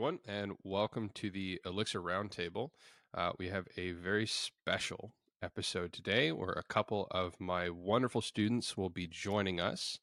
everyone, and welcome to the Elixir Roundtable. Uh, we have a very special episode today where a couple of my wonderful students will be joining us.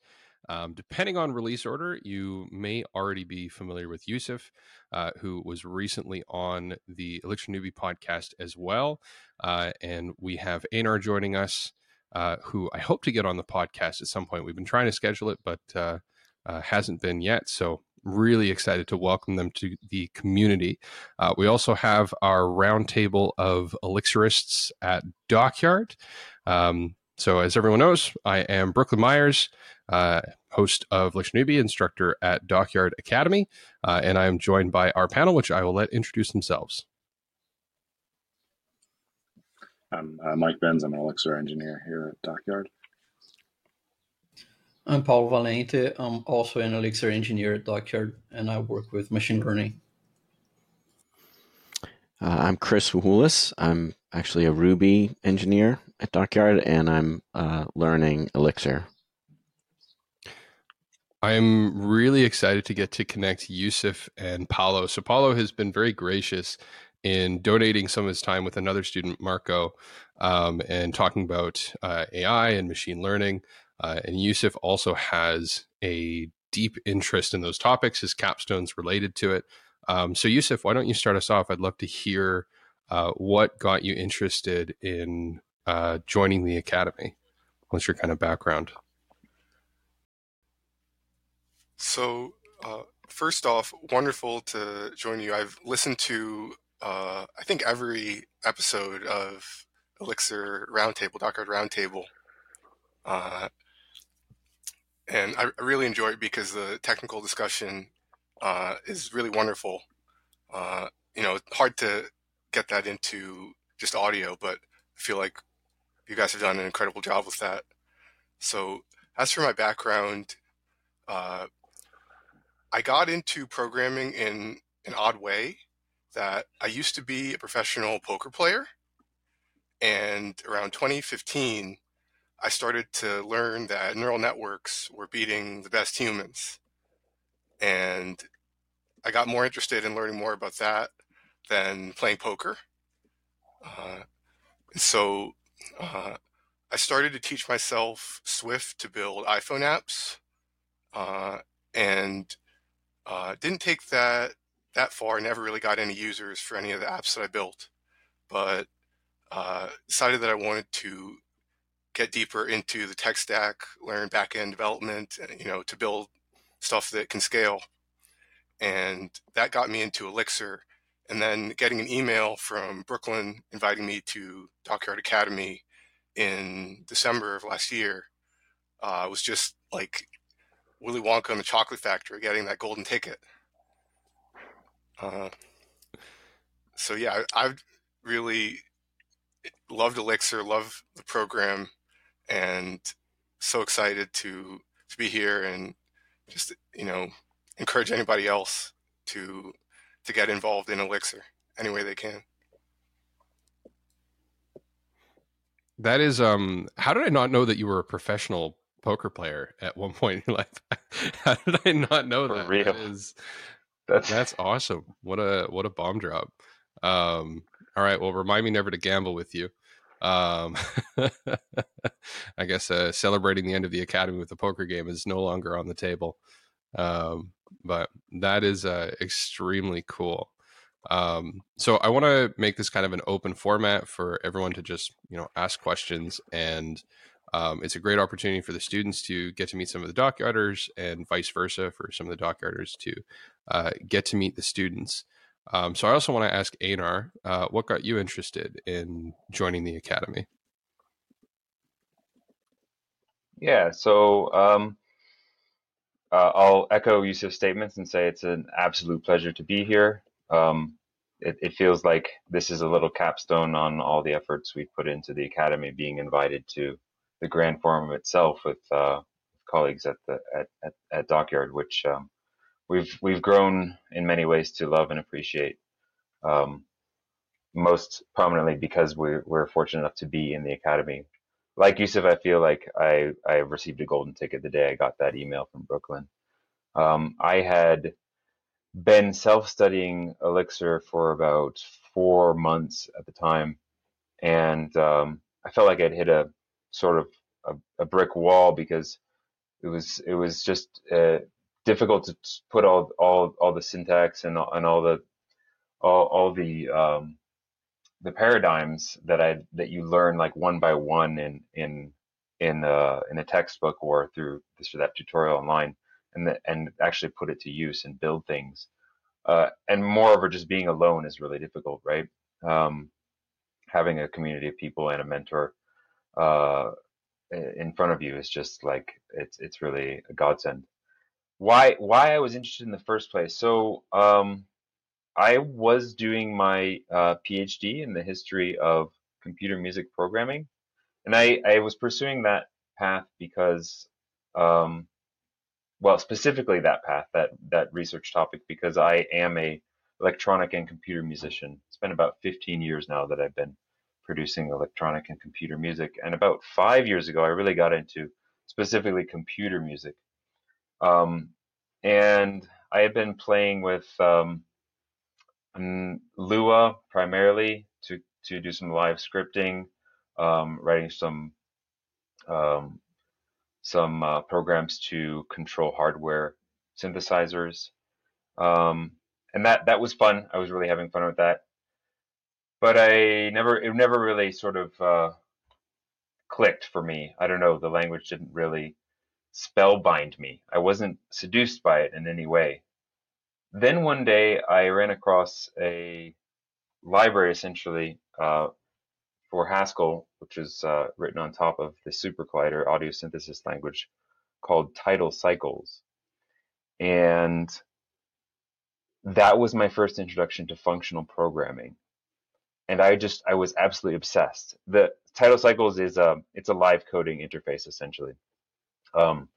Um, depending on release order, you may already be familiar with Yusef, uh, who was recently on the Elixir Newbie podcast as well. Uh, and we have Einar joining us, uh, who I hope to get on the podcast at some point. We've been trying to schedule it, but uh, uh, hasn't been yet. So really excited to welcome them to the community. Uh, we also have our roundtable of elixirists at Dockyard. Um, so, as everyone knows, I am Brooklin Myers, uh, host of Newbie, instructor at Dockyard Academy, uh, and I am joined by our panel, which I will let introduce themselves. I'm uh, Mike Binns. I'm an Elixir engineer here at Dockyard. I'm Paulo Valente. I'm also an Elixir engineer at Dockyard, and I work with machine learning. Uh, I'm Chris Woolis. I'm actually a Ruby engineer at Dockyard, and I'm uh, learning Elixir. I'm really excited to get to connect Yusef and Paulo. So Paulo has been very gracious in donating some of his time with another student, Marco, um, and talking about uh, AI and machine learning. Uh, and Yusef also has a deep interest in those topics. His capstone's related to it. Um, so, Yusef, why don't you start us off? I'd love to hear uh, what got you interested in uh, joining the academy. What's your kind of background? So, uh, first off, wonderful to join you. I've listened to, uh, I think, every episode of Elixir Roundtable, Dockyard Roundtable. Uh, and I, really enjoy it because the technical discussion uh, is really wonderful. Uh, you know, hard to get that into just audio, but I feel like you guys have done an incredible job with that. So, as for my background, uh, I got into programming in an odd way. That I used to be a professional poker player, and around 2015, I started to learn that neural networks were beating the best humans. And I got more interested in learning more about that than playing poker. Uh, so uh, I started to teach myself Swift to build iPhone apps, uh, and uh, didn't take that that far. I Never really got any users for any of the apps that I built, but uh, decided that I wanted to get deeper into the tech stack, learn backend development, you know, to build stuff that can scale. And that got me into Elixir. And then getting an email from Brooklin inviting me to Dockyard Academy in December of last year uh, was just like Willy Wonka and the Chocolate Factory getting that golden ticket. Uh, so yeah, I've really loved Elixir, love the program, and so excited to to be here and just you know encourage anybody else to to get involved in Elixir any way they can. That is um how did I not know that you were a professional poker player at one point in life? how did I not know For that? real. That is That's that's awesome. What a what a bomb drop. Um all right, well remind me never to gamble with you. Um I guess uh celebrating the end of the academy with the poker game is no longer on the table. Um but that is uh extremely cool. Um, so I want to make this kind of an open format for everyone to just you know ask questions, and um, it's a great opportunity for the students to get to meet some of the dockyarders, and vice versa for some of the dockyarders to uh, get to meet the students. Um, so I also want to ask Einar, uh, what got you interested in joining the academy? yeah. So um, uh, I'll echo Yusef's statements and say it's an absolute pleasure to be here. Um, it, it feels like this is a little capstone on all the efforts we've put into the academy, being invited to the grand forum itself with uh, colleagues at the at, at, at Dockyard, which um, we've we've grown in many ways to love and appreciate. Um, most prominently because we're we're fortunate enough to be in the academy. Like Yusef, I feel like I I received a golden ticket the day I got that email from Brooklin. Um, I had been self-studying Elixir for about four months at the time, and um, I felt like I'd hit a sort of a, a, brick wall because it was it was just uh, difficult to put all all all the syntax and and all the all all the um, the paradigms that I that you learn like one by one in in in a in a textbook or through this or that tutorial online, and the, and actually put it to use and build things. Uh, and moreover, just being alone is really difficult, right? Um, having a community of people and a mentor uh, in front of you is just like it's it's really a godsend. Why why I was interested in the first place? So um, I was doing my uh, PhD in the history of computer music programming, and I I was pursuing that path because um, well specifically that path that that research topic because I am a electronic and computer musician. It's been about 15 years now that I've been producing electronic and computer music. And about five years ago, I really got into specifically computer music. Um, and I had been playing with um, Lua primarily to, to do some live scripting, um, writing some um, some uh, programs to control hardware synthesizers, um, and that that was fun. I was really having fun with that but I never it never really sort of uh, clicked for me. I don't know. The language didn't really spellbind me. I wasn't seduced by it in any way. Then one day I ran across a library essentially uh, for Haskell, which is uh, written on top of the SuperCollider audio synthesis language called Tidal Cycles. And that was my first introduction to functional programming and I just I was absolutely obsessed. The Tidal Cycles is a it's a live coding interface essentially. Um,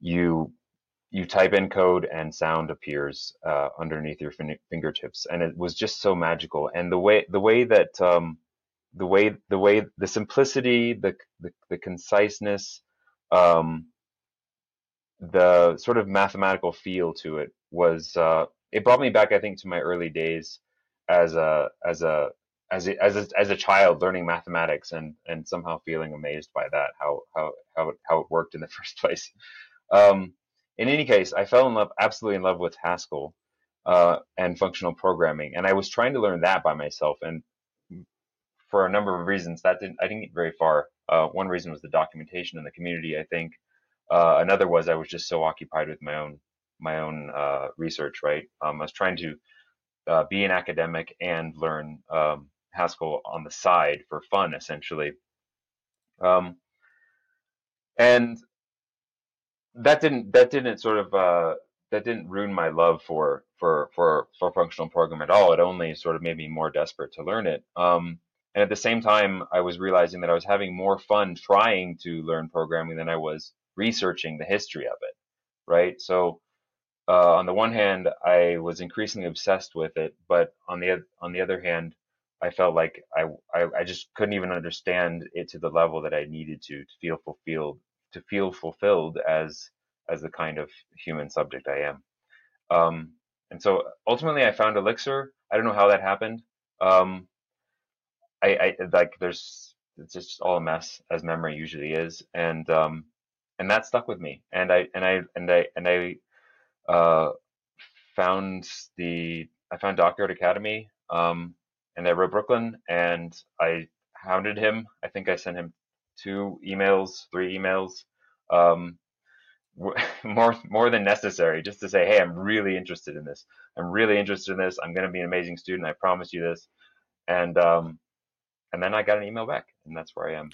you you type in code and sound appears uh, underneath your fin- fingertips, and it was just so magical. And the way the way that um, the way the way the simplicity, the the, the conciseness, um, the sort of mathematical feel to it was uh, it brought me back. I think to my early days as a as a as a, as a, as a child learning mathematics and and somehow feeling amazed by that how how how it, how it worked in the first place. Um, in any case, I fell in love absolutely in love with Haskell uh, and functional programming, and I was trying to learn that by myself. And for a number of reasons, that didn't I didn't get very far. Uh, one reason was the documentation in the community. I think uh, another was I was just so occupied with my own my own uh, research. Right, um, I was trying to uh, be an academic and learn um, Haskell on the side for fun, essentially. Um, and that didn't that didn't sort of uh, that didn't ruin my love for for for for functional programming at all. It only sort of made me more desperate to learn it. Um, and at the same time, I was realizing that I was having more fun trying to learn programming than I was researching the history of it. Right. So uh, on the one hand, I was increasingly obsessed with it, but on the on the other hand, I felt like I, I, I just couldn't even understand it to the level that I needed to to feel fulfilled to feel fulfilled as as the kind of human subject I am. Um, and so ultimately, I found Elixir. I don't know how that happened. Um, I, I like there's it's just all a mess as memory usually is, and um, and that stuck with me. And I and I and I and I uh, found the I found Dockyard Academy. Um, and I wrote Brooklin and I hounded him. I think I sent him two emails, three emails, um, more more than necessary, just to say, hey, I'm really interested in this. I'm really interested in this. I'm going to be an amazing student. I promise you this. And um, and then I got an email back, and that's where I am.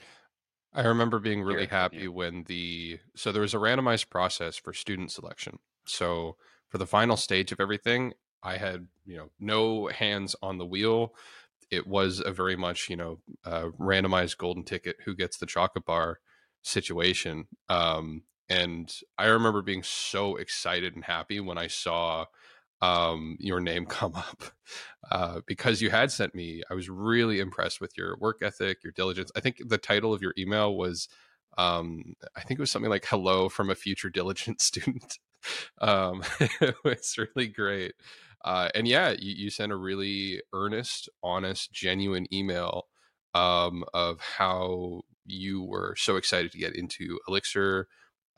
I remember being really happy when the so there was a randomized process for student selection. So for the final stage of everything, I had you know no hands on the wheel. It was a very much you know uh, randomized golden ticket who gets the chocolate bar situation. Um, and I remember being so excited and happy when I saw um, your name come up uh, because you had sent me. I was really impressed with your work ethic, your diligence. I think the title of your email was, um, I think it was something like "Hello from a future diligent student." um, it was really great. Uh, and yeah, you, you sent a really earnest, honest, genuine email um, of how you were so excited to get into Elixir.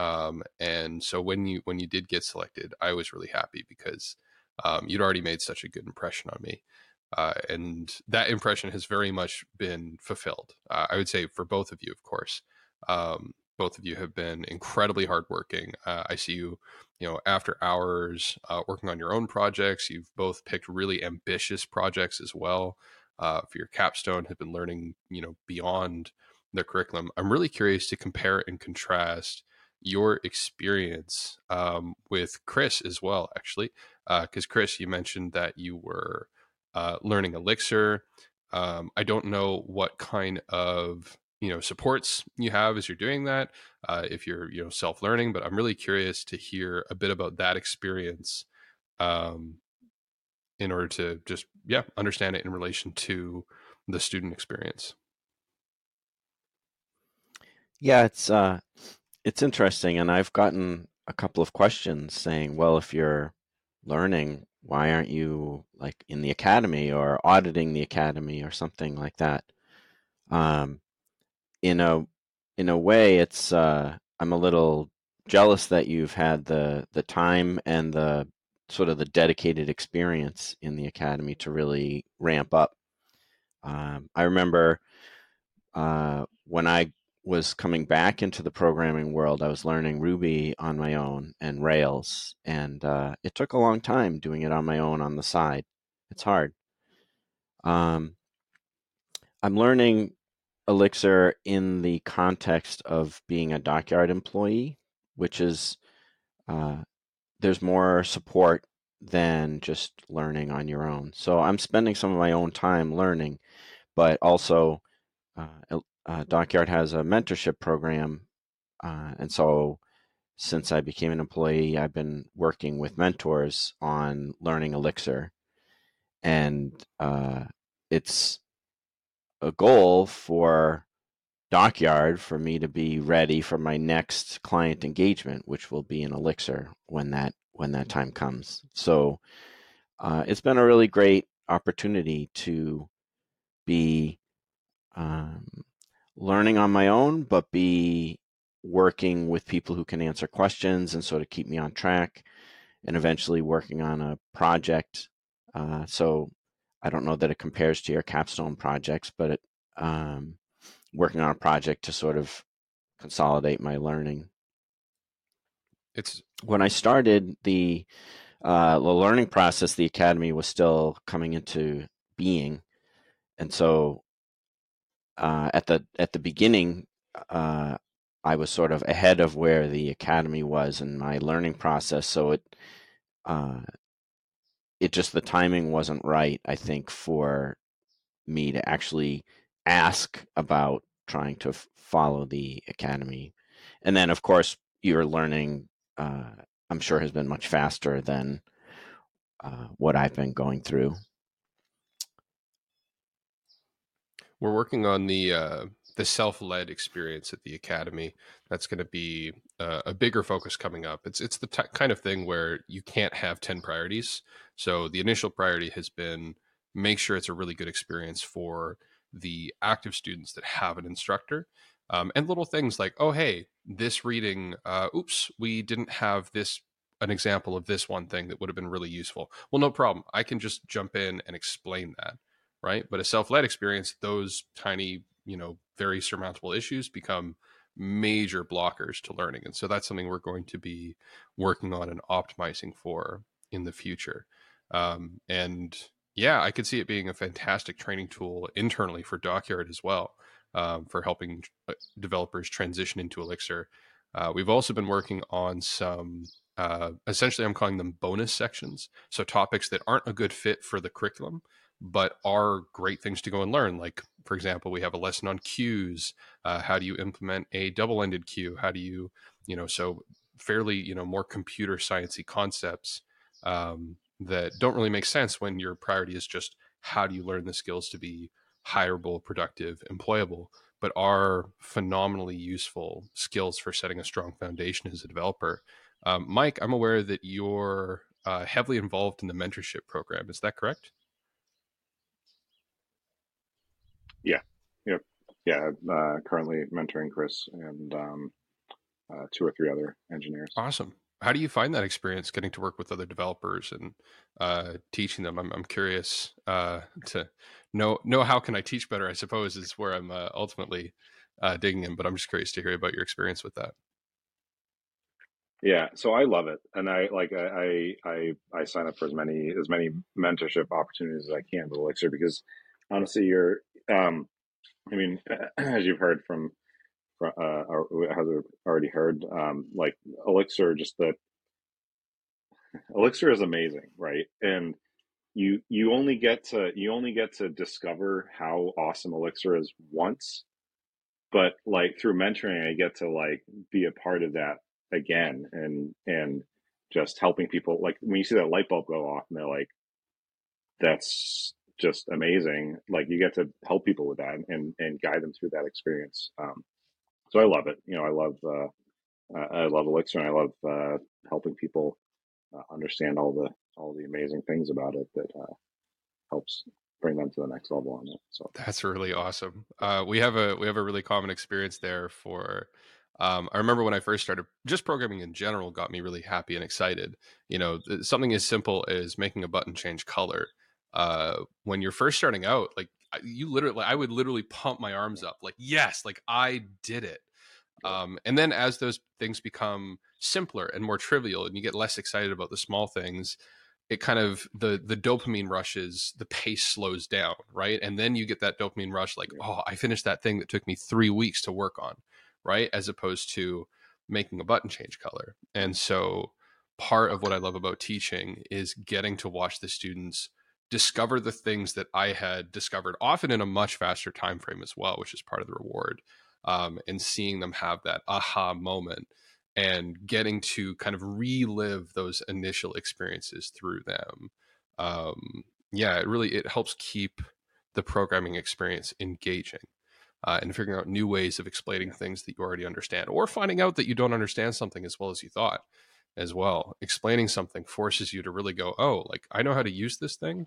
Um, and so when you when you did get selected, I was really happy because um, you'd already made such a good impression on me. Uh, and that impression has very much been fulfilled. Uh, I would say for both of you, of course. Um, both of you have been incredibly hardworking. Uh, I see you, you know, after hours uh, working on your own projects. You've both picked really ambitious projects as well. Uh, for your capstone, have been learning, you know, beyond the curriculum. I'm really curious to compare and contrast your experience um, with Chris as well, actually, because uh, Chris, you mentioned that you were uh, learning Elixir. Um, I don't know what kind of you know supports you have as you're doing that uh, if you're you know self-learning but i'm really curious to hear a bit about that experience um, in order to just yeah understand it in relation to the student experience. Yeah it's uh it's interesting and i've gotten a couple of questions saying well if you're learning why aren't you like in the academy or auditing the academy or something like that? Um in a in a way, it's uh, I'm a little jealous that you've had the the time and the sort of the dedicated experience in the academy to really ramp up. Um, I remember uh, when I was coming back into the programming world, I was learning Ruby on my own and Rails, and uh, it took a long time doing it on my own on the side. It's hard. Um, I'm learning Elixir in the context of being a dockyard employee, which is uh, there's more support than just learning on your own. So I'm spending some of my own time learning, but also uh, uh, Dockyard has a mentorship program, uh, and so since I became an employee, I've been working with mentors on learning Elixir, and uh, it's a goal for Dockyard for me to be ready for my next client engagement, which will be an Elixir when that when that time comes. So uh, it's been a really great opportunity to be um, learning on my own, but be working with people who can answer questions and sort of keep me on track, and eventually working on a project. Uh, so I don't know that it compares to your capstone projects, but it, um, working on a project to sort of consolidate my learning. It's when I started the uh, the learning process. The academy was still coming into being, and so uh, at the at the beginning, uh, I was sort of ahead of where the academy was in my learning process. So it uh, it just the timing wasn't right i think for me to actually ask about trying to f- follow the academy. And then of course your learning uh, i'm sure has been much faster than uh, what i've been going through. We're working on the uh, the self-led experience at the academy. That's going to be uh, a bigger focus coming up. It's it's the t- kind of thing where you can't have 10 priorities. So the initial priority has been make sure it's a really good experience for the active students that have an instructor um, and little things like oh hey this reading uh, oops we didn't have this an example of this one thing that would have been really useful. Well no problem. I can just jump in and explain that right? But a self-led experience those tiny you know very surmountable issues become major blockers to learning and so that's something we're going to be working on and optimizing for in the future. Um, and yeah i could see it being a fantastic training tool internally for dockyard as well um, for helping uh, developers transition into elixir. Uh, we've also been working on some uh, essentially i'm calling them bonus sections so topics that aren't a good fit for the curriculum but are great things to go and learn. Like, for example, we have a lesson on queues. Uh, how do you implement a double-ended queue? How do you, you know, so fairly, you know, more computer sciencey concepts um, that don't really make sense when your priority is just how do you learn the skills to be hireable, productive, employable, but are phenomenally useful skills for setting a strong foundation as a developer. Um, Mike, I'm aware that you're uh, heavily involved in the mentorship program. Is that correct? Yeah. Yep. Yeah. Uh, currently mentoring Chris and um, uh, two or three other engineers. Awesome. How do you find that experience getting to work with other developers and uh, teaching them? I'm, I'm curious uh, to know know how can I teach better. I suppose is where I'm uh, ultimately uh, digging in, but I'm just curious to hear about your experience with that. Yeah, so I love it, and I like I I I sign up for as many as many mentorship opportunities as I can with Elixir because honestly, you're um, I mean, as you've heard from uh, or has already heard, um, like Elixir, just the Elixir is amazing, right? And you you only get to you only get to discover how awesome Elixir is once, but like through mentoring, I get to like be a part of that again, and and just helping people. Like when you see that light bulb go off, and they're like, "That's just amazing!" Like you get to help people with that and and guide them through that experience. Um, so I love it. You know, I love uh, I love Elixir, and I love uh, helping people uh, understand all the all the amazing things about it that uh, helps bring them to the next level on it. So that's really awesome. Uh, we have a we have a really common experience there for. Um, I remember when I first started, just programming in general got me really happy and excited. You know, something as simple as making a button change color. Uh, when you're first starting out, like you literally i would literally pump my arms up like yes like i did it. Um, and then as those things become simpler and more trivial and you get less excited about the small things it kind of the the dopamine rushes the pace slows down right? And then you get that dopamine rush like oh i finished that thing that took me three weeks to work on right? As opposed to making a button change color. And so part of what i love about teaching is getting to watch the students discover the things that I had discovered, often in a much faster time frame as well, which is part of the reward. Um, and seeing them have that aha moment and getting to kind of relive those initial experiences through them. Um, yeah, it really it helps keep the programming experience engaging. Uh, and figuring out new ways of explaining things that you already understand, or finding out that you don't understand something as well as you thought as well. Explaining something forces you to really go, oh, like I know how to use this thing,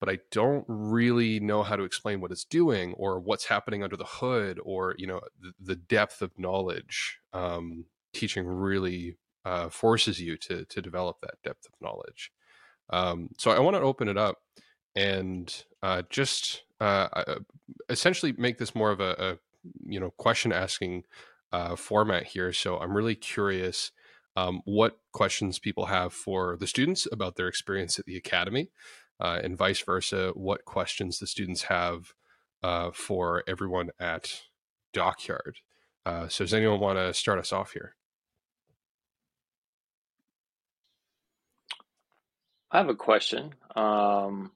but I don't really know how to explain what it's doing or what's happening under the hood or, you know, the, the depth of knowledge. Um, teaching really uh, forces you to, to develop that depth of knowledge. Um, so I want to open it up and uh, just uh, uh, essentially make this more of a, a you know question asking uh, format here. So I'm really curious um, what questions people have for the students about their experience at the academy, uh, and vice versa, what questions the students have uh, for everyone at Dockyard. Uh, so, does anyone want to start us off here? I have a question. Um,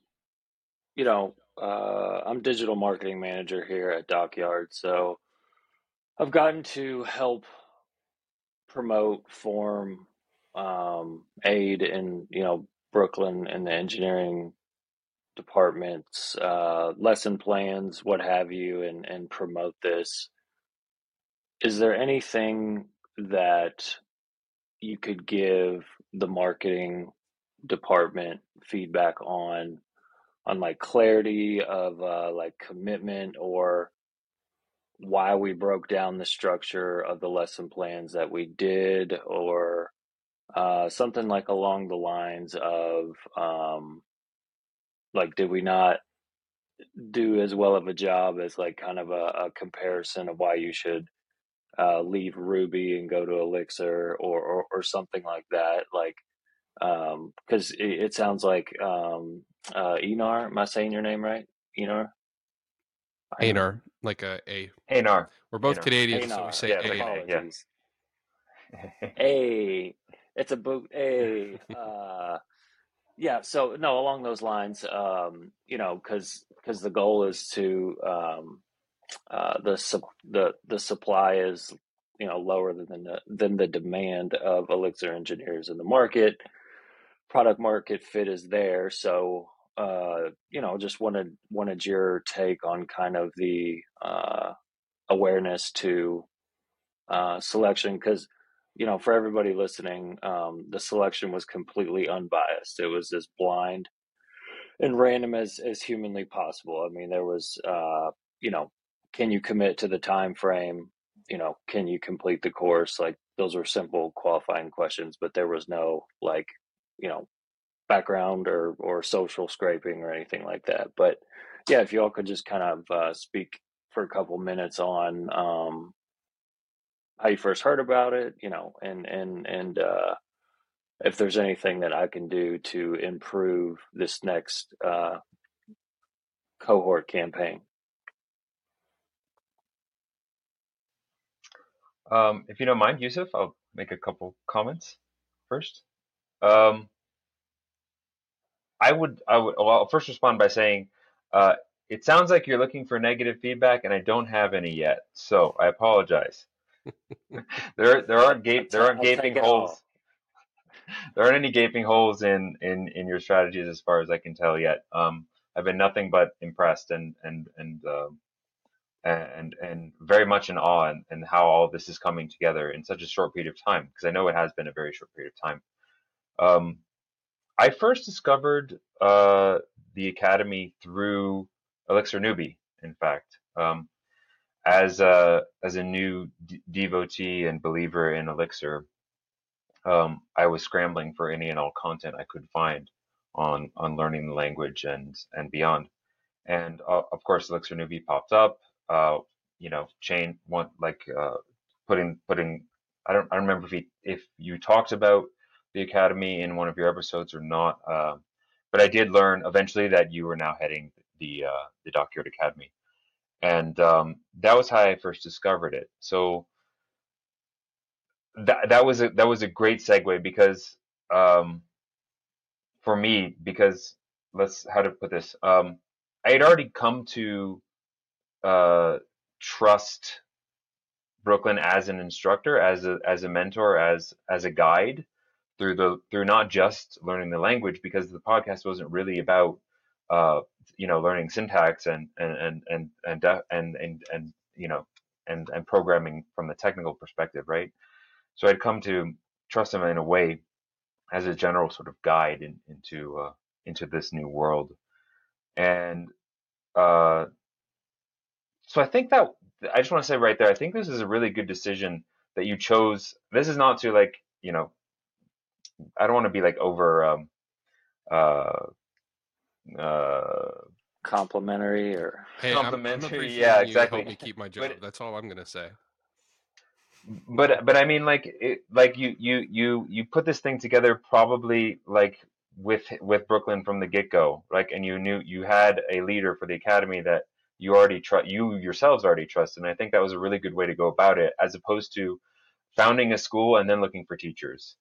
you know, uh, I'm digital marketing manager here at Dockyard, so I've gotten to help promote, form, um, aid in you know Brooklin and the engineering departments, uh, lesson plans, what have you, and and promote this. Is there anything that you could give the marketing department feedback on on like clarity of uh, like commitment or why we broke down the structure of the lesson plans that we did, or uh, something like along the lines of um, like, did we not do as well of a job as like kind of a, a comparison of why you should uh, leave Ruby and go to Elixir or, or, or something like that? Like, because um, it, it, sounds like um, uh, Enar, am I saying your name right? Enar? Einar, like a A. Einar. We're both Einar. Canadians, Einar. so we say Yeah, A. like- Apologies. A. It's a boot. A. Uh, yeah. So no, along those lines, um, you know, because because the goal is to um, uh, the sup- the the supply is you know lower than the than the demand of Elixir engineers in the market. Product market fit is there, so uh, you know, just wanted wanted your take on kind of the uh, awareness to uh, selection because you know, for everybody listening, um, the selection was completely unbiased. It was as blind and random as as humanly possible. I mean, there was, uh, you know, can you commit to the time frame? You know, can you complete the course? Like those were simple qualifying questions, but there was no like, you know, background or or social scraping or anything like that. But yeah, if you all could just kind of uh, speak for a couple minutes on um, how you first heard about it, you know, and and and uh, if there's anything that I can do to improve this next uh, cohort campaign. Um, if you don't mind, Yusef, I'll make a couple comments first. Um, I would, I would, well, I'll first respond by saying, uh, it sounds like you're looking for negative feedback, and I don't have any yet, so I apologize. there, there aren't gape, there aren't gaping holes. There aren't any gaping holes in in in your strategies, as far as I can tell yet. Um, I've been nothing but impressed and and and uh, and and very much in awe and, and how all this is coming together in such a short period of time because I know it has been a very short period of time. Um, I first discovered uh, the academy through Elixir Newbie, in fact, um, as a as a new d- devotee and believer in Elixir. Um, I was scrambling for any and all content I could find on on learning the language and and beyond. And uh, of course, Elixir Newbie popped up uh, you know, chain one like uh, putting putting. I don't I don't remember if he, if you talked about the academy in one of your episodes or not. Uh, but I did learn eventually that you were now heading the uh, the Dockyard Academy, and um, that was how I first discovered it. So that that was a that was a great segue because um, for me because let's how to put this um, I had already come to uh, trust Brooklin as an instructor, as a as a mentor, as as a guide through the through not just learning the language, because the podcast wasn't really about uh, you know learning syntax and and and and and and and, and you know and and programming from the technical perspective, right? So I'd come to trust him in a way as a general sort of guide in, into uh, into this new world, and uh, so I think that I just want to say right there, I think this is a really good decision that you chose. This is not to like, you know, I don't want to be like over um uh uh complimentary or hey, complimentary. I'm, I'm yeah, exactly. help me keep my job. But, That's all I'm gonna say. But but I mean, like it, like you you you you put this thing together probably like with with Brooklin from the get go, like, and you knew you had a leader for the academy that you already trust you yourselves already trust and i think that was a really good way to go about it as opposed to founding a school and then looking for teachers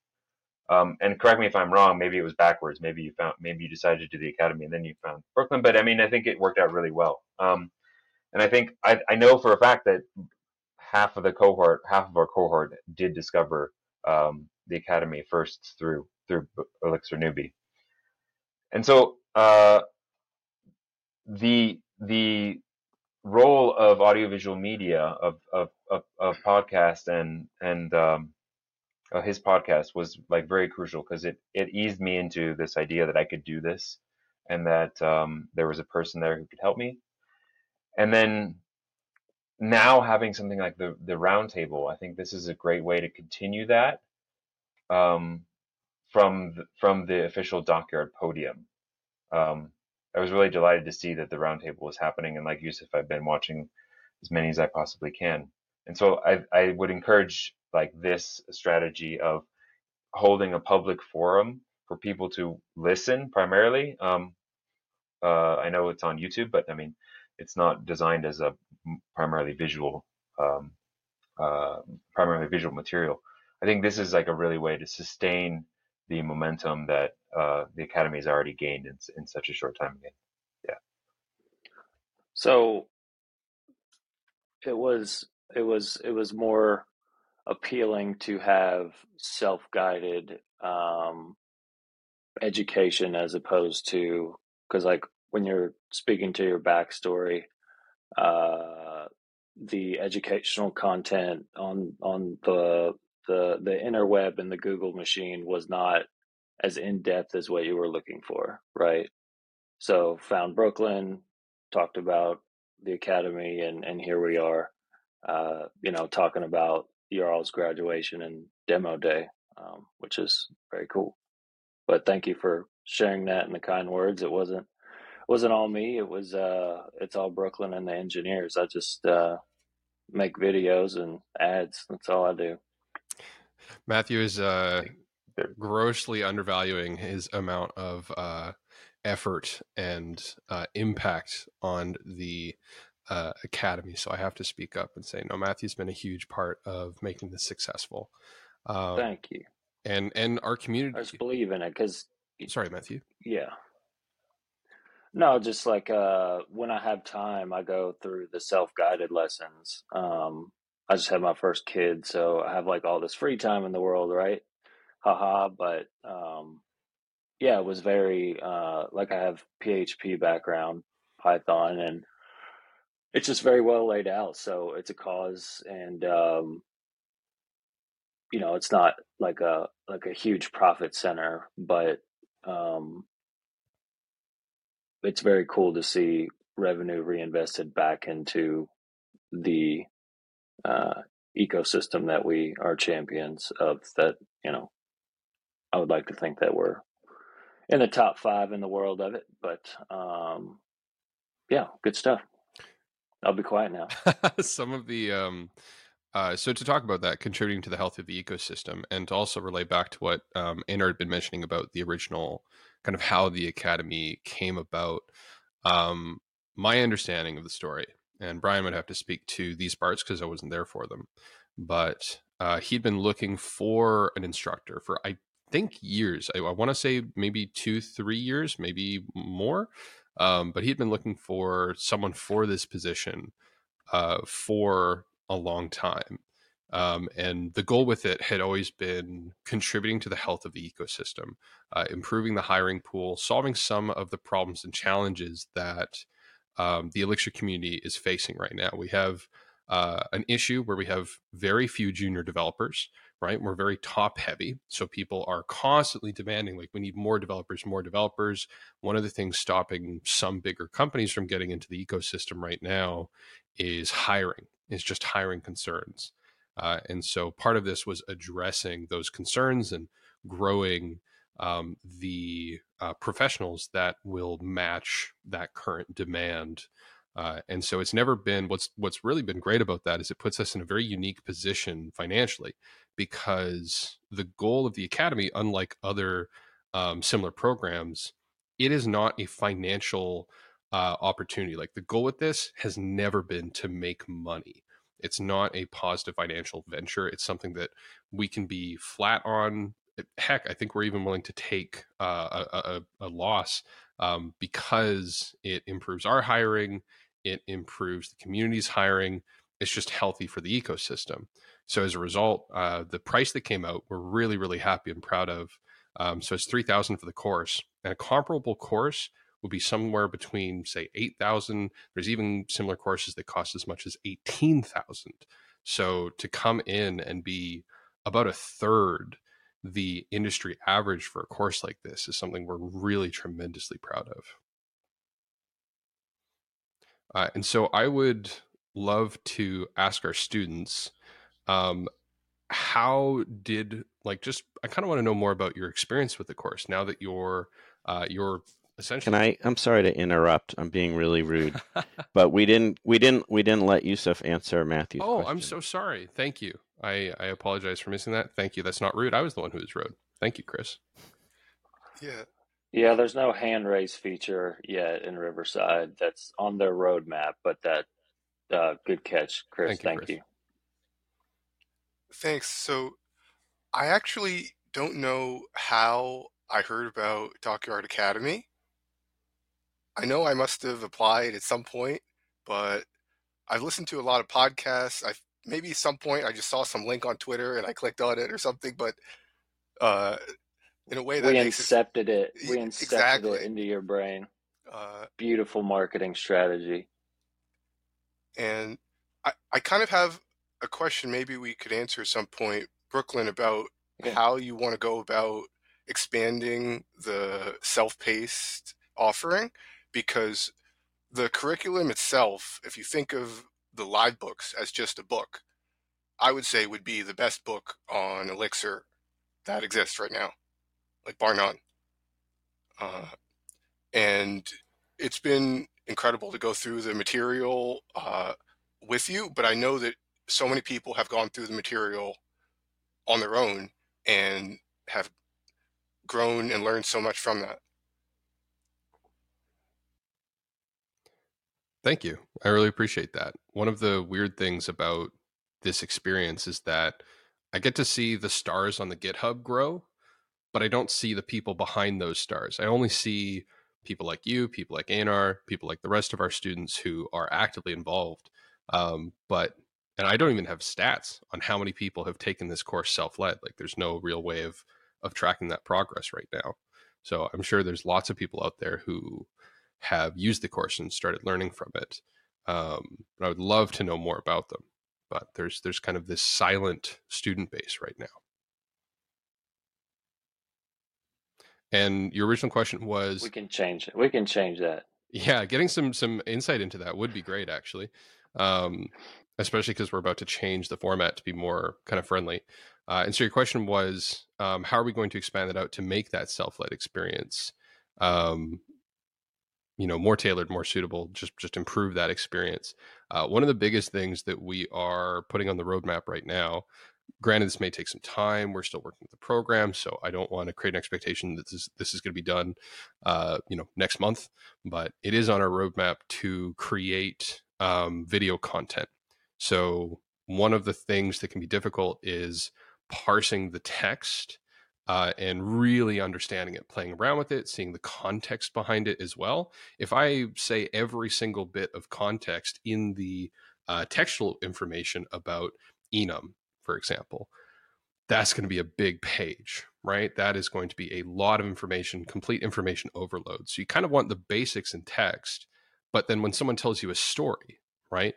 um, and correct me if i'm wrong maybe it was backwards maybe you found maybe you decided to do the academy and then you found brooklin but i mean i think it worked out really well. Um, and i think I, I know for a fact that half of the cohort half of our cohort did discover um, the academy first through through elixir newbie. And so uh, the the role of audiovisual media of of of, of podcast and and um, uh, his podcast was like very crucial because it it eased me into this idea that I could do this and that um, there was a person there who could help me and then now having something like the the roundtable I think this is a great way to continue that um, from the, from the official dockyard podium um, I was really delighted to see that the roundtable was happening. And like Yusef, I've been watching as many as I possibly can. And so I, I would encourage like this strategy of holding a public forum for people to listen primarily. Um, uh, I know it's on YouTube, but I mean, it's not designed as a primarily visual, um, uh, primarily visual material. I think this is like a really way to sustain the momentum that uh, the academy has already gained in, in such a short time again. Yeah. So it was it was it was more appealing to have self-guided um, education as opposed to because like when you're speaking to your backstory uh, the educational content on on the the the interweb and the Google machine was not as in depth as what you were looking for, right? So found Brooklin, talked about the academy, and and here we are, uh, you know, talking about your all's graduation and demo day, um, which is very cool. But thank you for sharing that and the kind words. It wasn't wasn't all me. It was uh, it's all Brooklin and the engineers. I just uh, make videos and ads. That's all I do. Matthew is uh, grossly undervaluing his amount of uh, effort and uh, impact on the uh, academy. So I have to speak up and say, no, Matthew's been a huge part of making this successful. Um, Thank you. And and our community. I just believe in it because. Sorry, Matthew. Yeah. No, just like uh, when I have time, I go through the self guided lessons. Um, I just had my first kid, so I have like all this free time in the world, right? Haha. But um, yeah, it was very uh, like I have PHP background, Python, and it's just very well laid out. So it's a cause, and um, you know, it's not like a like a huge profit center, but um, it's very cool to see revenue reinvested back into the uh, ecosystem that we are champions of. That you know, I would like to think that we're in the top five in the world of it. But um, yeah, good stuff. I'll be quiet now. Some of the um, uh, so to talk about that, contributing to the health of the ecosystem, and to also relate back to what um, Einar had been mentioning about the original kind of how the academy came about. Um, my understanding of the story, and Brian would have to speak to these parts because I wasn't there for them, but uh, he'd been looking for an instructor for I think years. I, I want to say maybe two, three years, maybe more. Um, but he'd been looking for someone for this position uh, for a long time. Um, and the goal with it had always been contributing to the health of the ecosystem, uh, improving the hiring pool, solving some of the problems and challenges that um, the Elixir community is facing right now. We have uh, an issue where we have very few junior developers right? We're very top heavy. So people are constantly demanding, like, we need more developers, more developers. One of the things stopping some bigger companies from getting into the ecosystem right now is hiring, is just hiring concerns. Uh, and so part of this was addressing those concerns and growing um, the uh, professionals that will match that current demand. Uh, and so it's never been what's what's really been great about that is it puts us in a very unique position financially because the goal of the academy, unlike other um, similar programs, it is not a financial uh, opportunity. Like the goal with this has never been to make money. It's not a positive financial venture. It's something that we can be flat on. Heck, I think we're even willing to take uh, a, a, a, loss um, because it improves our hiring, it improves the community's hiring. It's just healthy for the ecosystem. So as a result, uh, the price that came out, we're really, really happy and proud of. Um, so it's three thousand for the course, and a comparable course would be somewhere between say eight thousand. There's even similar courses that cost as much as eighteen thousand. So to come in and be about a third the industry average for a course like this is something we're really tremendously proud of. Uh, and so I would love to ask our students um, how did like just I kind of want to know more about your experience with the course now that you're uh, you're essentially. Can I? I'm sorry to interrupt. I'm being really rude, but we didn't we didn't we didn't let Yusef answer Matthew's. Oh, question. I'm so sorry. Thank you. I I apologize for missing that. Thank you. That's not rude. I was the one who was rude. Thank you, Chris. Yeah. Yeah, there's no hand raise feature yet in Riverside. That's on their roadmap, but that uh, good catch, Chris. Thank you. Thank Chris. you. Thanks. So I actually don't know how I heard about Dockyard Academy. I know I must have applied at some point, but I've listened to a lot of podcasts. I maybe at some point I just saw some link on Twitter and I clicked on it or something, but uh, in a way that we incepted it, it. We incepted exactly. it into your brain. Uh, Beautiful marketing strategy. And I, I kind of have a question maybe we could answer at some point. Brooklin about Yeah. how you want to go about expanding the self-paced offering because the curriculum itself, if you think of the live books as just a book, I would say would be the best book on Elixir that exists right now, like bar none. Uh, and it's been incredible to go through the material uh, with you, but I know that so many people have gone through the material on their own and have grown and learned so much from that. Thank you. I really appreciate that. One of the weird things about this experience is that I get to see the stars on the GitHub grow, but I don't see the people behind those stars. I only see people like you, people like Einar, people like the rest of our students who are actively involved. Um, but and I don't even have stats on how many people have taken this course self-led. Like there's no real way of of tracking that progress right now. So I'm sure there's lots of people out there who have used the course and started learning from it. Um, but I would love to know more about them. But there's there's kind of this silent student base right now. And your original question was We can change it. We can change that. yeah, getting some some insight into that would be great actually. Um, especially because we're about to change the format to be more kind of friendly. Uh, and so your question was, um, how are we going to expand it out to make that self-led experience, um, you know, more tailored, more suitable, just just improve that experience. Uh, one of the biggest things that we are putting on the roadmap right now, granted, this may take some time. We're still working with the program, so I don't want to create an expectation that this this is going to be done, uh, you know, next month. But it is on our roadmap to create um, video content. So one of the things that can be difficult is parsing the text uh, and really understanding it, playing around with it, seeing the context behind it as well. If I say every single bit of context in the uh, textual information about enum, for example, that's going to be a big page, right? That is going to be a lot of information, complete information overload. So you kind of want the basics in text, but then when someone tells you a story, right?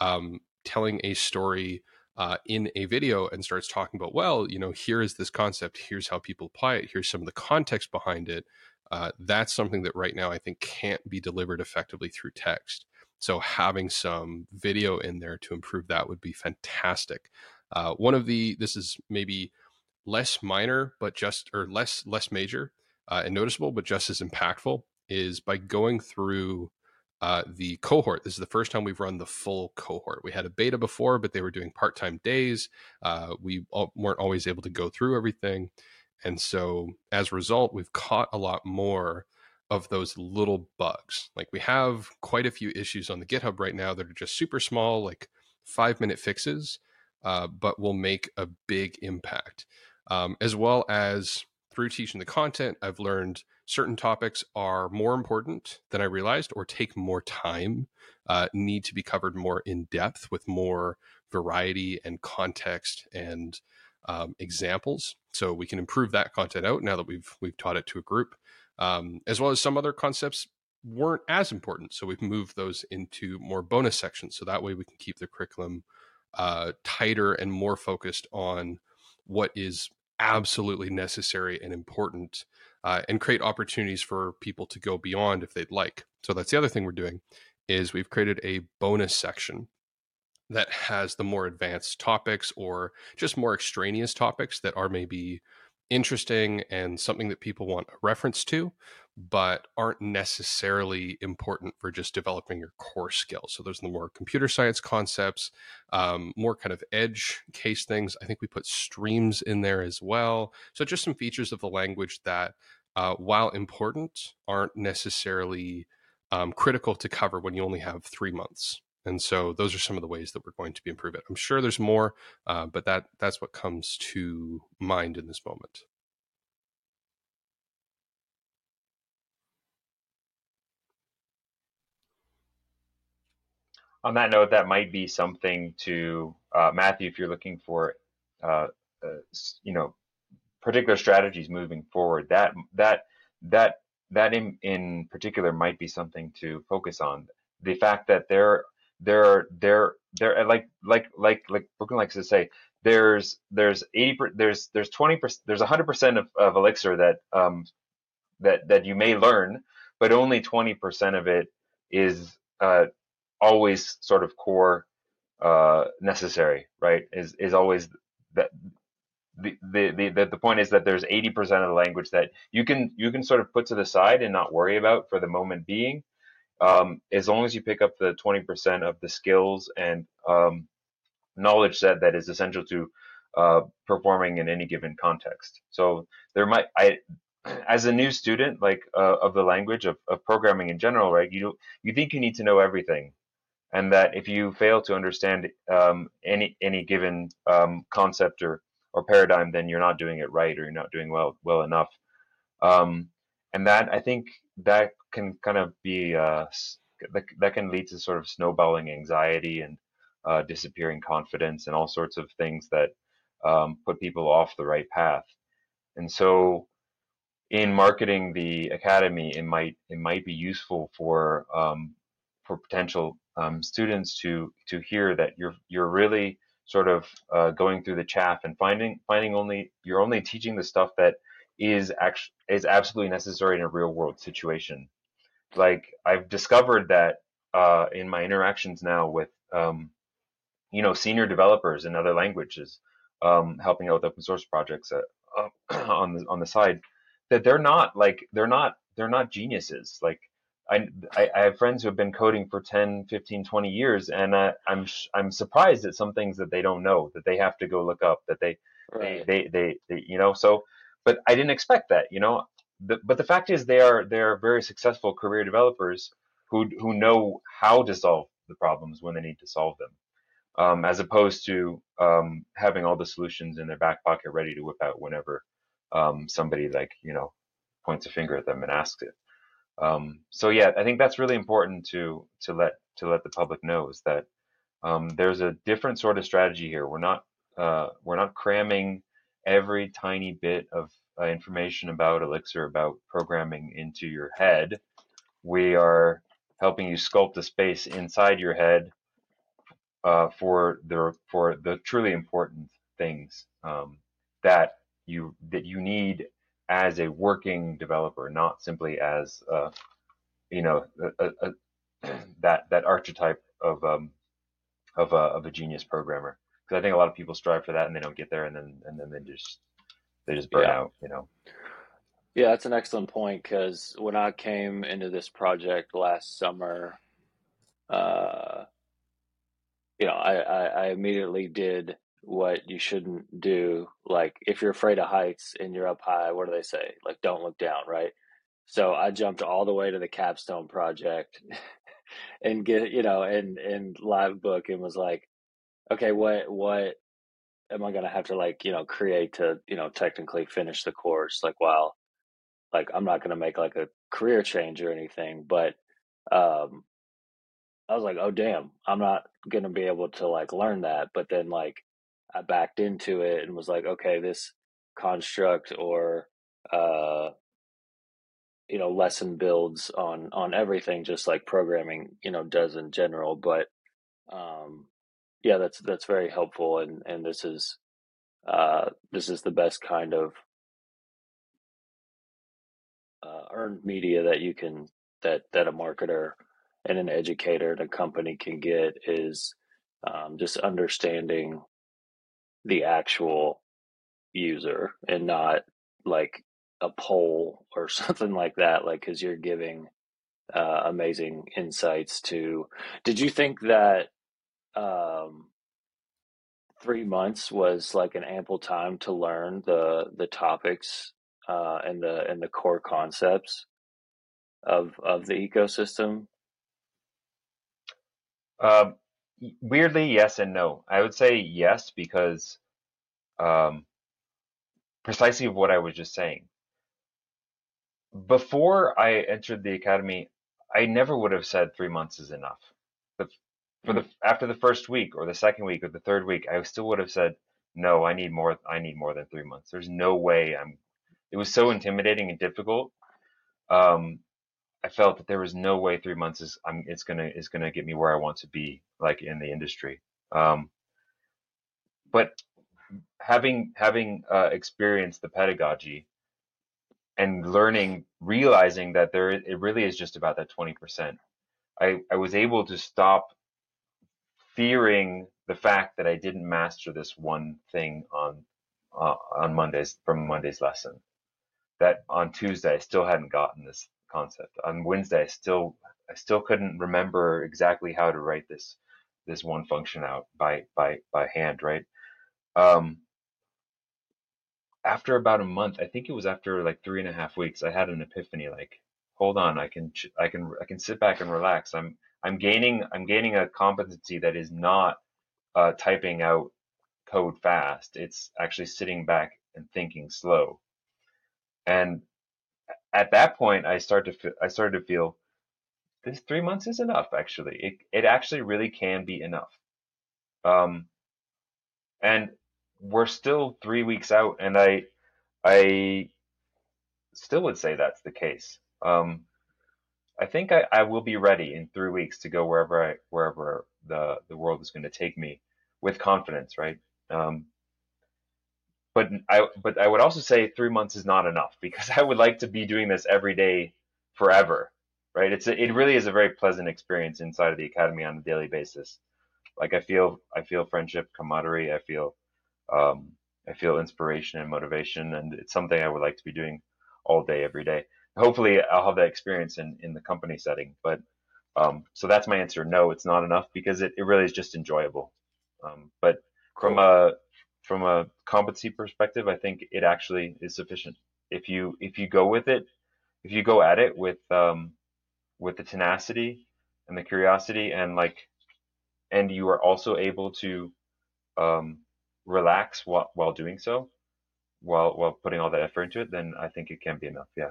Um, telling a story uh, in a video and starts talking about, well, you know, here is this concept, here's how people apply it, here's some of the context behind it. Uh, that's something that right now I think can't be delivered effectively through text. So having some video in there to improve that would be fantastic. Uh, one of the this is maybe less minor, but just or less less major uh, and noticeable, but just as impactful is by going through uh, the cohort. This is the first time we've run the full cohort. We had a beta before, but they were doing part time days. Uh, we all, weren't always able to go through everything. And so as a result, we've caught a lot more of those little bugs. Like we have quite a few issues on the GitHub right now that are just super small, like five minute fixes, uh, but will make a big impact. Um, as well as through teaching the content, I've learned certain topics are more important than I realized or take more time, uh, need to be covered more in depth with more variety and context and um, examples. So we can improve that content out now that we've we've taught it to a group, um, as well as some other concepts weren't as important. So we've moved those into more bonus sections. So that way we can keep the curriculum uh, tighter and more focused on what is absolutely necessary and important uh, and create opportunities for people to go beyond if they'd like so that's the other thing we're doing is we've created a bonus section that has the more advanced topics or just more extraneous topics that are maybe interesting and something that people want a reference to but aren't necessarily important for just developing your core skills. So those are the more computer science concepts, um, more kind of edge case things. I think we put streams in there as well. So just some features of the language that, uh, while important, aren't necessarily um, critical to cover when you only have three months. And so those are some of the ways that we're going to be improve it. I'm sure there's more, uh, but that that's what comes to mind in this moment. on that note, that might be something to uh, Matthew if you're looking for, uh, uh, you know, particular strategies moving forward. That that that that in in particular might be something to focus on. The fact that there there there there like like like like Brooklin likes to say there's there's 80 there's there's 20 percent there's 100 percent of, of elixir that um that that you may learn but only 20 percent of it is uh always sort of core uh necessary right is is always that the, the, the, the point is that there's 80% of the language that you can you can sort of put to the side and not worry about for the moment being um, as long as you pick up the 20% of the skills and um, knowledge set that is essential to uh, performing in any given context. So there might I as a new student like uh, of the language of, of programming in general, right? You you think you need to know everything, and that if you fail to understand um, any any given um, concept or or paradigm, then you're not doing it right or you're not doing well well enough. Um, and that I think that can kind of be uh, that, that can lead to sort of snowballing anxiety and uh, disappearing confidence and all sorts of things that um, put people off the right path. And so, in marketing the academy, it might it might be useful for um, for potential um, students to to hear that you're you're really sort of uh, going through the chaff and finding finding only you're only teaching the stuff that is actually is absolutely necessary in a real world situation. Like I've discovered that uh, in my interactions now with um, you know, senior developers in other languages, um, helping out with open source projects uh, on the on the side, that they're not like they're not they're not geniuses. Like I, I, I have friends who have been coding for 10, 15, 20 years, and uh, I'm I'm surprised at some things that they don't know that they have to go look up that they right. they, they, they they you know so. But I didn't expect that, you know. The, but the fact is, they are they are very successful career developers who who know how to solve the problems when they need to solve them um, as opposed to um, having all the solutions in their back pocket ready to whip out whenever um, somebody like you know points a finger at them and asks it. Um, so yeah, I think that's really important to to let to let the public know is that um, there's a different sort of strategy here. We're not uh, we're not cramming every tiny bit of uh, information about Elixir about programming into your head. We are helping you sculpt the space inside your head uh, for the for the truly important things um, that you that you need as a working developer, not simply as uh, you know a, a, a, that that archetype of um, of a of a genius programmer. Because I think a lot of people strive for that and they don't get there, and then and then they just they just burn yeah. out. You know. Yeah, that's an excellent point because when I came into this project last summer, uh, you know, I, I, I immediately did what you shouldn't do. Like, if you're afraid of heights and you're up high, what do they say? Like, don't look down, right? So I jumped all the way to the capstone project and get, you know, and, and Livebook and was like, okay, what, what am I to have to like, you know, create to, you know, technically finish the course? Like, while like, I'm not to make like a career change or anything, but, um, I was like, oh damn, I'm not gonna be able to like learn that. But then like I backed into it and was like, okay, this construct or uh you know lesson builds on on everything just like programming you know does in general but um yeah that's that's very helpful and and this is uh this is the best kind of uh, earned media that you can that that a marketer and an educator and a company can get is um, just understanding the actual user and not like a poll or something like that like because you're giving uh, amazing insights to did you think that um, three months was like an ample time to learn the the topics uh, and the and the core concepts of of the ecosystem? Um, weirdly, yes and no. I would say yes because um, precisely of what I was just saying. Before I entered the academy, I never would have said three months is enough. But for the after the first week or the second week or the third week, I still would have said no. I need more. I need more than three months. There's no way I'm. It was so intimidating and difficult um, I felt that there was no way three months is I'm, it's gonna is gonna get me where I want to be, like in the industry. Um, but having having uh, experienced the pedagogy and learning, realizing that there it really is just about that twenty percent. I I was able to stop fearing the fact that I didn't master this one thing on uh, on Mondays from Monday's lesson. That on Tuesday I still hadn't gotten this concept. On Wednesday I still I still couldn't remember exactly how to write this this one function out by by by hand, right? Um, after about a month, I think it was after like three and a half weeks, I had an epiphany. Like, hold on, I can I can I can sit back and relax. I'm I'm gaining I'm gaining a competency that is not uh, typing out code fast. It's actually sitting back and thinking slow. And at that point, I started to I started to feel this three months is enough. Actually, it it actually really can be enough. Um, and we're still three weeks out, and I I still would say that's the case. Um, I think I, I will be ready in three weeks to go wherever I wherever the the world is going to take me with confidence, right? Um, but I but I would also say three months is not enough because I would like to be doing this every day forever, right? It's a, it really is a very pleasant experience inside of the academy on a daily basis. Like I feel I feel friendship, camaraderie. I feel um, I feel inspiration and motivation, and it's something I would like to be doing all day, every day. Hopefully, I'll have that experience in in the company setting. But um, so that's my answer. No, it's not enough because it, it really is just enjoyable. Um, but from a from a competency perspective, I think it actually is sufficient. If you if you go with it, if you go at it with um, with the tenacity and the curiosity and like, and you are also able to um, relax while while doing so, while while putting all that effort into it, then I think it can be enough. Yeah.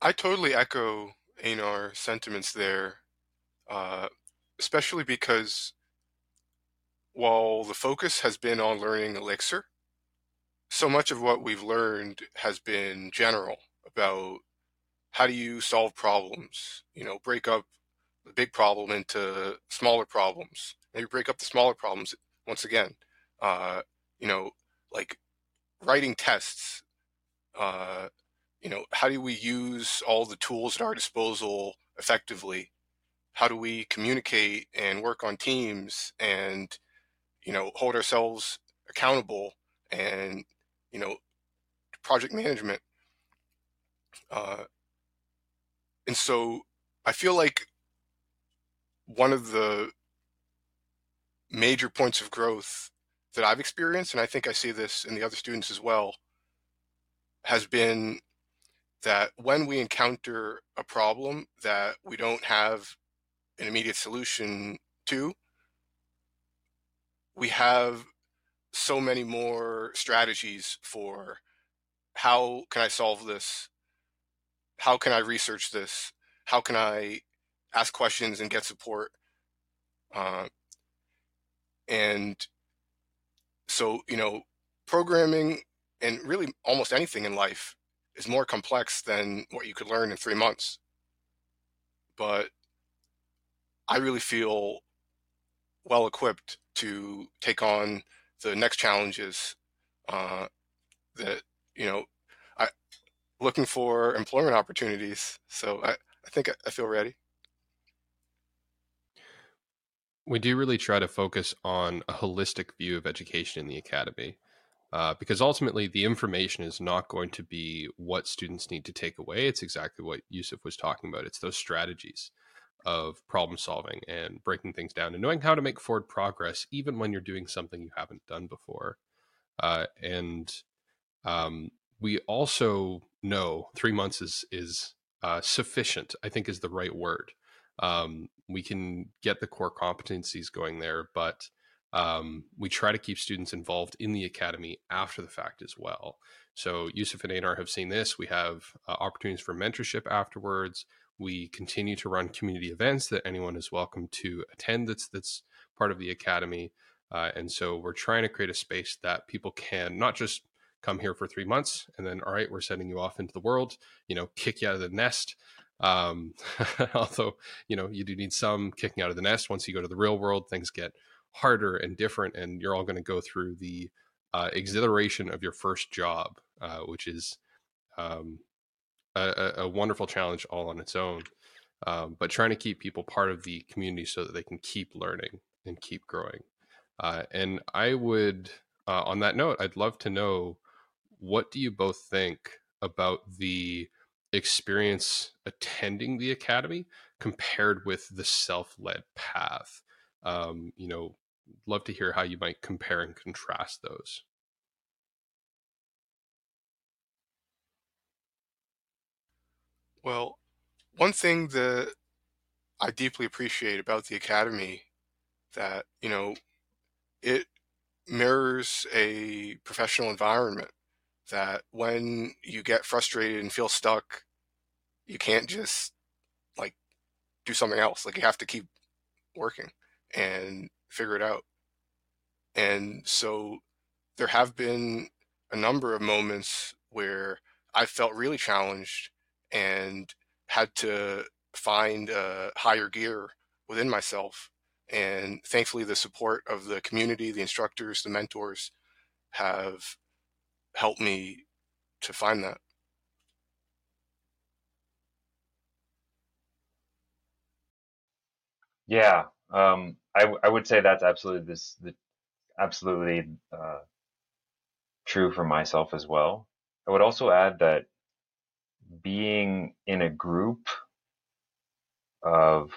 I totally echo Einar sentiments there, uh, especially because while the focus has been on learning Elixir, so much of what we've learned has been general about how do you solve problems, you know, break up the big problem into smaller problems, maybe break up the smaller problems once again, uh, you know, like writing tests, uh, you know, how do we use all the tools at our disposal effectively? How do we communicate and work on teams and you know, hold ourselves accountable and, you know, project management. Uh, and so I feel like one of the major points of growth that I've experienced, and I think I see this in the other students as well, has been that when we encounter a problem that we don't have an immediate solution to, we have so many more strategies for how can I solve this? How can I research this? How can I ask questions and get support? Uh, and so, you know, programming and really almost anything in life is more complex than what you could learn in three months. But I really feel well equipped to take on the next challenges uh, that you know I looking for employment opportunities. So I, I think I feel ready. We do really try to focus on a holistic view of education in the academy. Uh, because ultimately the information is not going to be what students need to take away. It's exactly what Yusef was talking about. It's those strategies of problem solving and breaking things down and knowing how to make forward progress even when you're doing something you haven't done before. Uh, and um, we also know three months is is uh, sufficient. I think is the right word. Um, we can get the core competencies going there, but um, we try to keep students involved in the academy after the fact as well. So Yusef and Einar have seen this. We have uh, opportunities for mentorship afterwards. We continue to run community events that anyone is welcome to attend. That's that's part of the academy, uh, and so we're trying to create a space that people can not just come here for three months and then all right, we're sending you off into the world. You know, kick you out of the nest. Um, although you know you do need some kicking out of the nest once you go to the real world, things get harder and different, and you're all going to go through the uh, exhilaration of your first job, uh, which is um, a, a, wonderful challenge all on its own. Um, but trying to keep people part of the community so that they can keep learning and keep growing. Uh, and I would, uh, on that note, I'd love to know what do you both think about the experience attending the academy compared with the self-led path? Um, you know, love to hear how you might compare and contrast those. Well, one thing that I deeply appreciate about the academy that, you know, it mirrors a professional environment that when you get frustrated and feel stuck, you can't just like do something else. Like you have to keep working and figure it out. And so there have been a number of moments where I felt really challenged and had to find a higher gear within myself. And thankfully, the support of the community, the instructors, the mentors have helped me to find that. Yeah, um, I, I would say that's absolutely this the, absolutely uh, true for myself as well. I would also add that being in a group of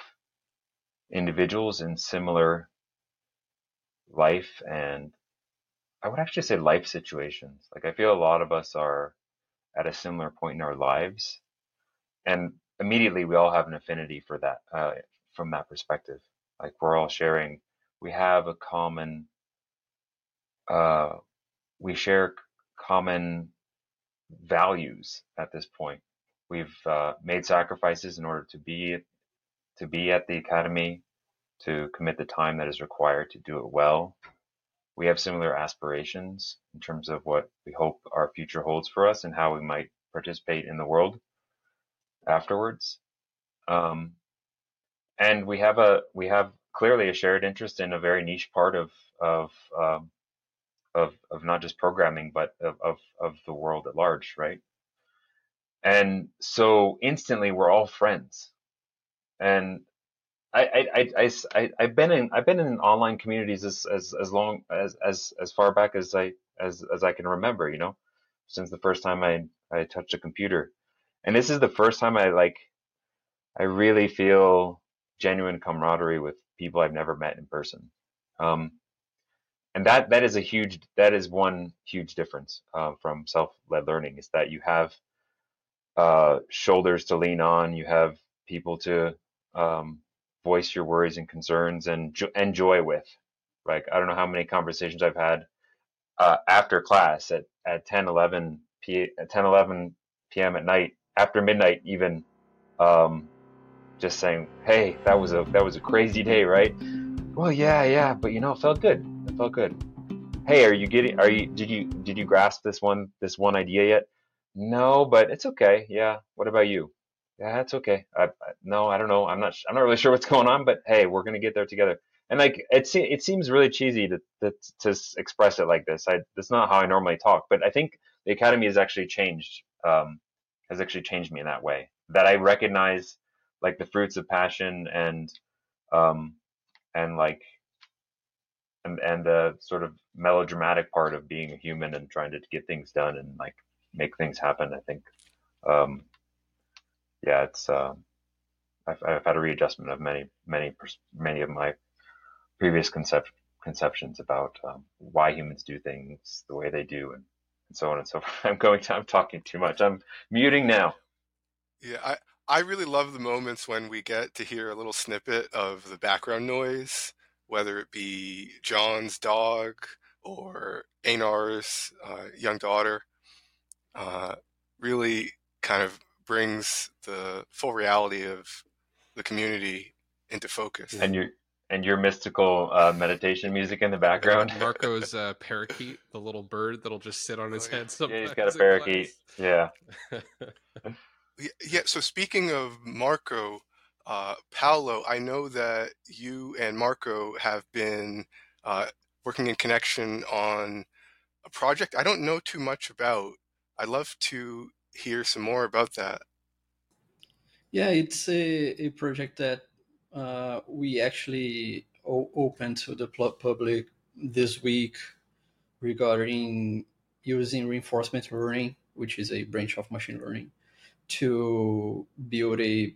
individuals in similar life and I would actually say life situations. Like I feel a lot of us are at a similar point in our lives, and immediately we all have an affinity for that uh, from that perspective. Like we're all sharing, we have a common, uh, we share common values at this point. We've uh, made sacrifices in order to be to be at the academy, to commit the time that is required to do it well. We have similar aspirations in terms of what we hope our future holds for us and how we might participate in the world afterwards. Um, and we have a we have clearly a shared interest in a very niche part of of um, of of not just programming but of, of of the world at large, right? And so instantly we're all friends. And I, I, I, I, I've been in, I've been in online communities as, as, as long as, as, as far back as I, as, as I can remember, you know, since the first time I, I touched a computer. And this is the first time I like, I really feel genuine camaraderie with people I've never met in person. Um, and that, that is a huge, that is one huge difference, uh, from self-led learning is that you have uh, shoulders to lean on. You have people to um, voice your worries and concerns and jo- with. Like I don't know how many conversations I've had uh, after class at at 10, 11 p at 10, 11 p.m. at night after midnight even. Um, just saying, hey, that was a that was a crazy day, right? Well, yeah, yeah, but you know, it felt good. It felt good. Hey, are you getting? Are you? Did you did you grasp this one this one idea yet? No, but it's okay. Yeah. What about you? Yeah, it's okay. I, I no, I don't know. I'm not. I'm not really sure what's going on, but hey, we're gonna get there together. And like it, it seems really cheesy to, to to express it like this. I that's not how I normally talk, but I think the academy has actually changed. Um, has actually changed me in that way. That I recognize like the fruits of passion and um and like and and the sort of melodramatic part of being a human and trying to get things done and like make things happen. I think, um, yeah, it's uh, I've, I've, had a readjustment of many, many, many of my previous concept, conceptions about um, why humans do things the way they do, and, and so on and so forth. I'm going to, I'm talking too much. I'm muting now. Yeah, I I really love the moments when we get to hear a little snippet of the background noise, whether it be John's dog or Einar's uh, young daughter uh, really kind of brings the full reality of the community into focus. And your and your mystical uh, meditation music in the background. Marco's uh, parakeet, the little bird that'll just sit on his oh, head. Sometimes yeah, he's got a parakeet. Yeah. yeah. So speaking of Marco, uh, Paulo, I know that you and Marco have been uh, working in connection on a project I don't know too much about. I'd love to hear some more about that. Yeah, it's a, a project that uh, we actually o- opened to the public this week regarding using reinforcement learning, which is a branch of machine learning, to build a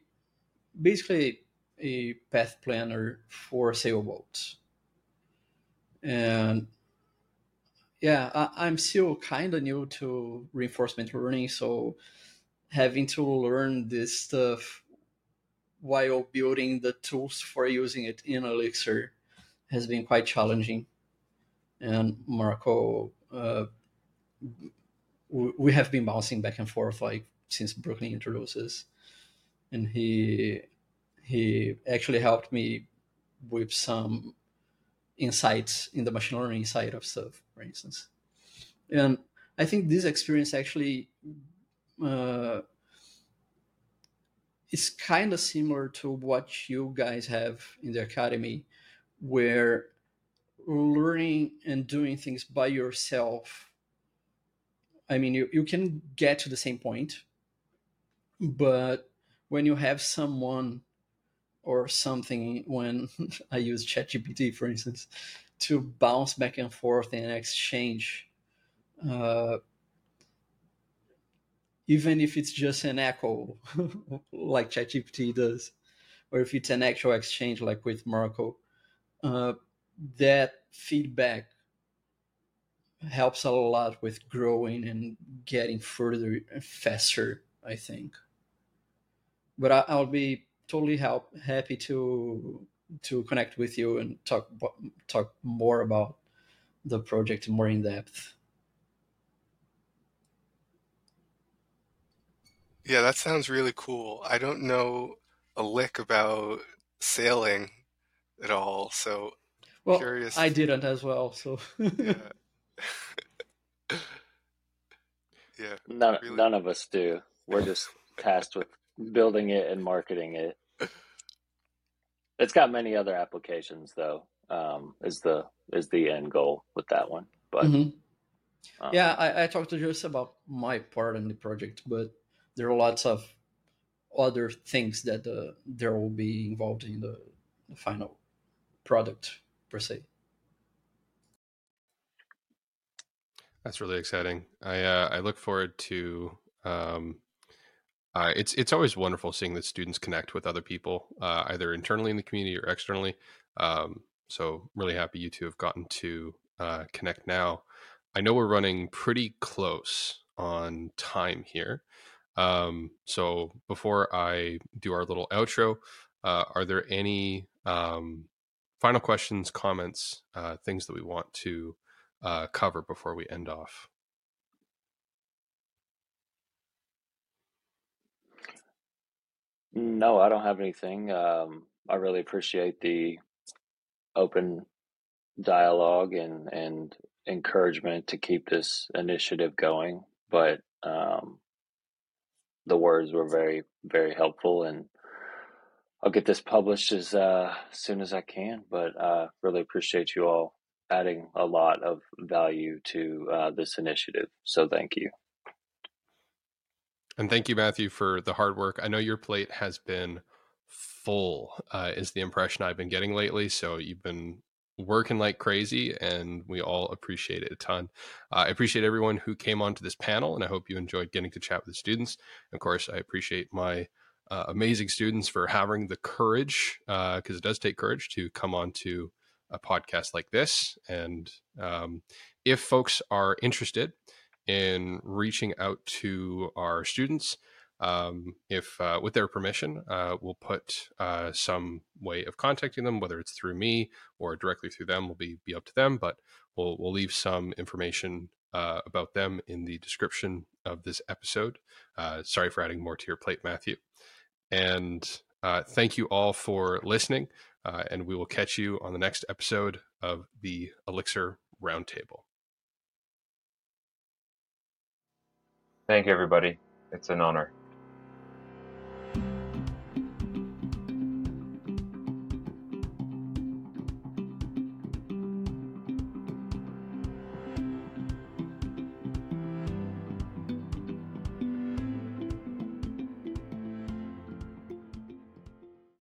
basically a path planner for sailboats. And yeah, I, am still kind of new to reinforcement learning, so having to learn this stuff while building the tools for using it in Elixir has been quite challenging. And Marco, uh, we have been bouncing back and forth like since Brooklin introduces, and he he actually helped me with some insights in the machine learning side of stuff, for instance. And I think this experience actually uh, is kind of similar to what you guys have in the academy, where learning and doing things by yourself. I mean, you, you can get to the same point, but when you have someone or something when I use ChatGPT, for instance, to bounce back and forth and exchange, uh, even if it's just an echo, like ChatGPT does, or if it's an actual exchange, like with Marco, uh, that feedback helps a lot with growing and getting further and faster. I think, but I, I'll be totally help happy to to connect with you and talk talk more about the project more in depth. Yeah, that sounds really cool. I don't know a lick about sailing at all, so well, curious. I didn't as well, so yeah. yeah. None, really. none of us do. We're just tasked with building it and marketing it. It's got many other applications, though. Um, is the is the end goal with that one? But mm-hmm. um, yeah, I, I talked to Jose about my part in the project, but there are lots of other things that uh, there will be involved in the, the final product per se. That's really exciting. I uh, I look forward to um, uh, it's it's always wonderful seeing that students connect with other people, uh, either internally in the community or externally. Um, so really happy you two have gotten to uh, connect now. I know we're running pretty close on time here. Um, so before I do our little outro, uh, are there any um, final questions, comments, uh, things that we want to uh, cover before we end off? No, I don't have anything. Um, I really appreciate the open dialogue and and encouragement to keep this initiative going. But um, the words were very very helpful, and I'll get this published as uh, soon as I can. But uh, really appreciate you all adding a lot of value to uh, this initiative. So thank you. And thank you, Matthew, for the hard work. I know your plate has been full, uh, is the impression I've been getting lately. So you've been working like crazy, and we all appreciate it a ton. Uh, I appreciate everyone who came onto this panel, and I hope you enjoyed getting to chat with the students. Of course, I appreciate my uh, amazing students for having the courage, because uh, it does take courage to come on to a podcast like this. And um, if folks are interested, in reaching out to our students. Um, if uh, with their permission, uh, we'll put uh, some way of contacting them, whether it's through me or directly through them, will be be up to them. But we'll we'll leave some information uh, about them in the description of this episode. Uh, sorry for adding more to your plate, Matthew. And uh, thank you all for listening. and we will catch you on the next episode of the Elixir Roundtable. Thank you, everybody. It's an honor.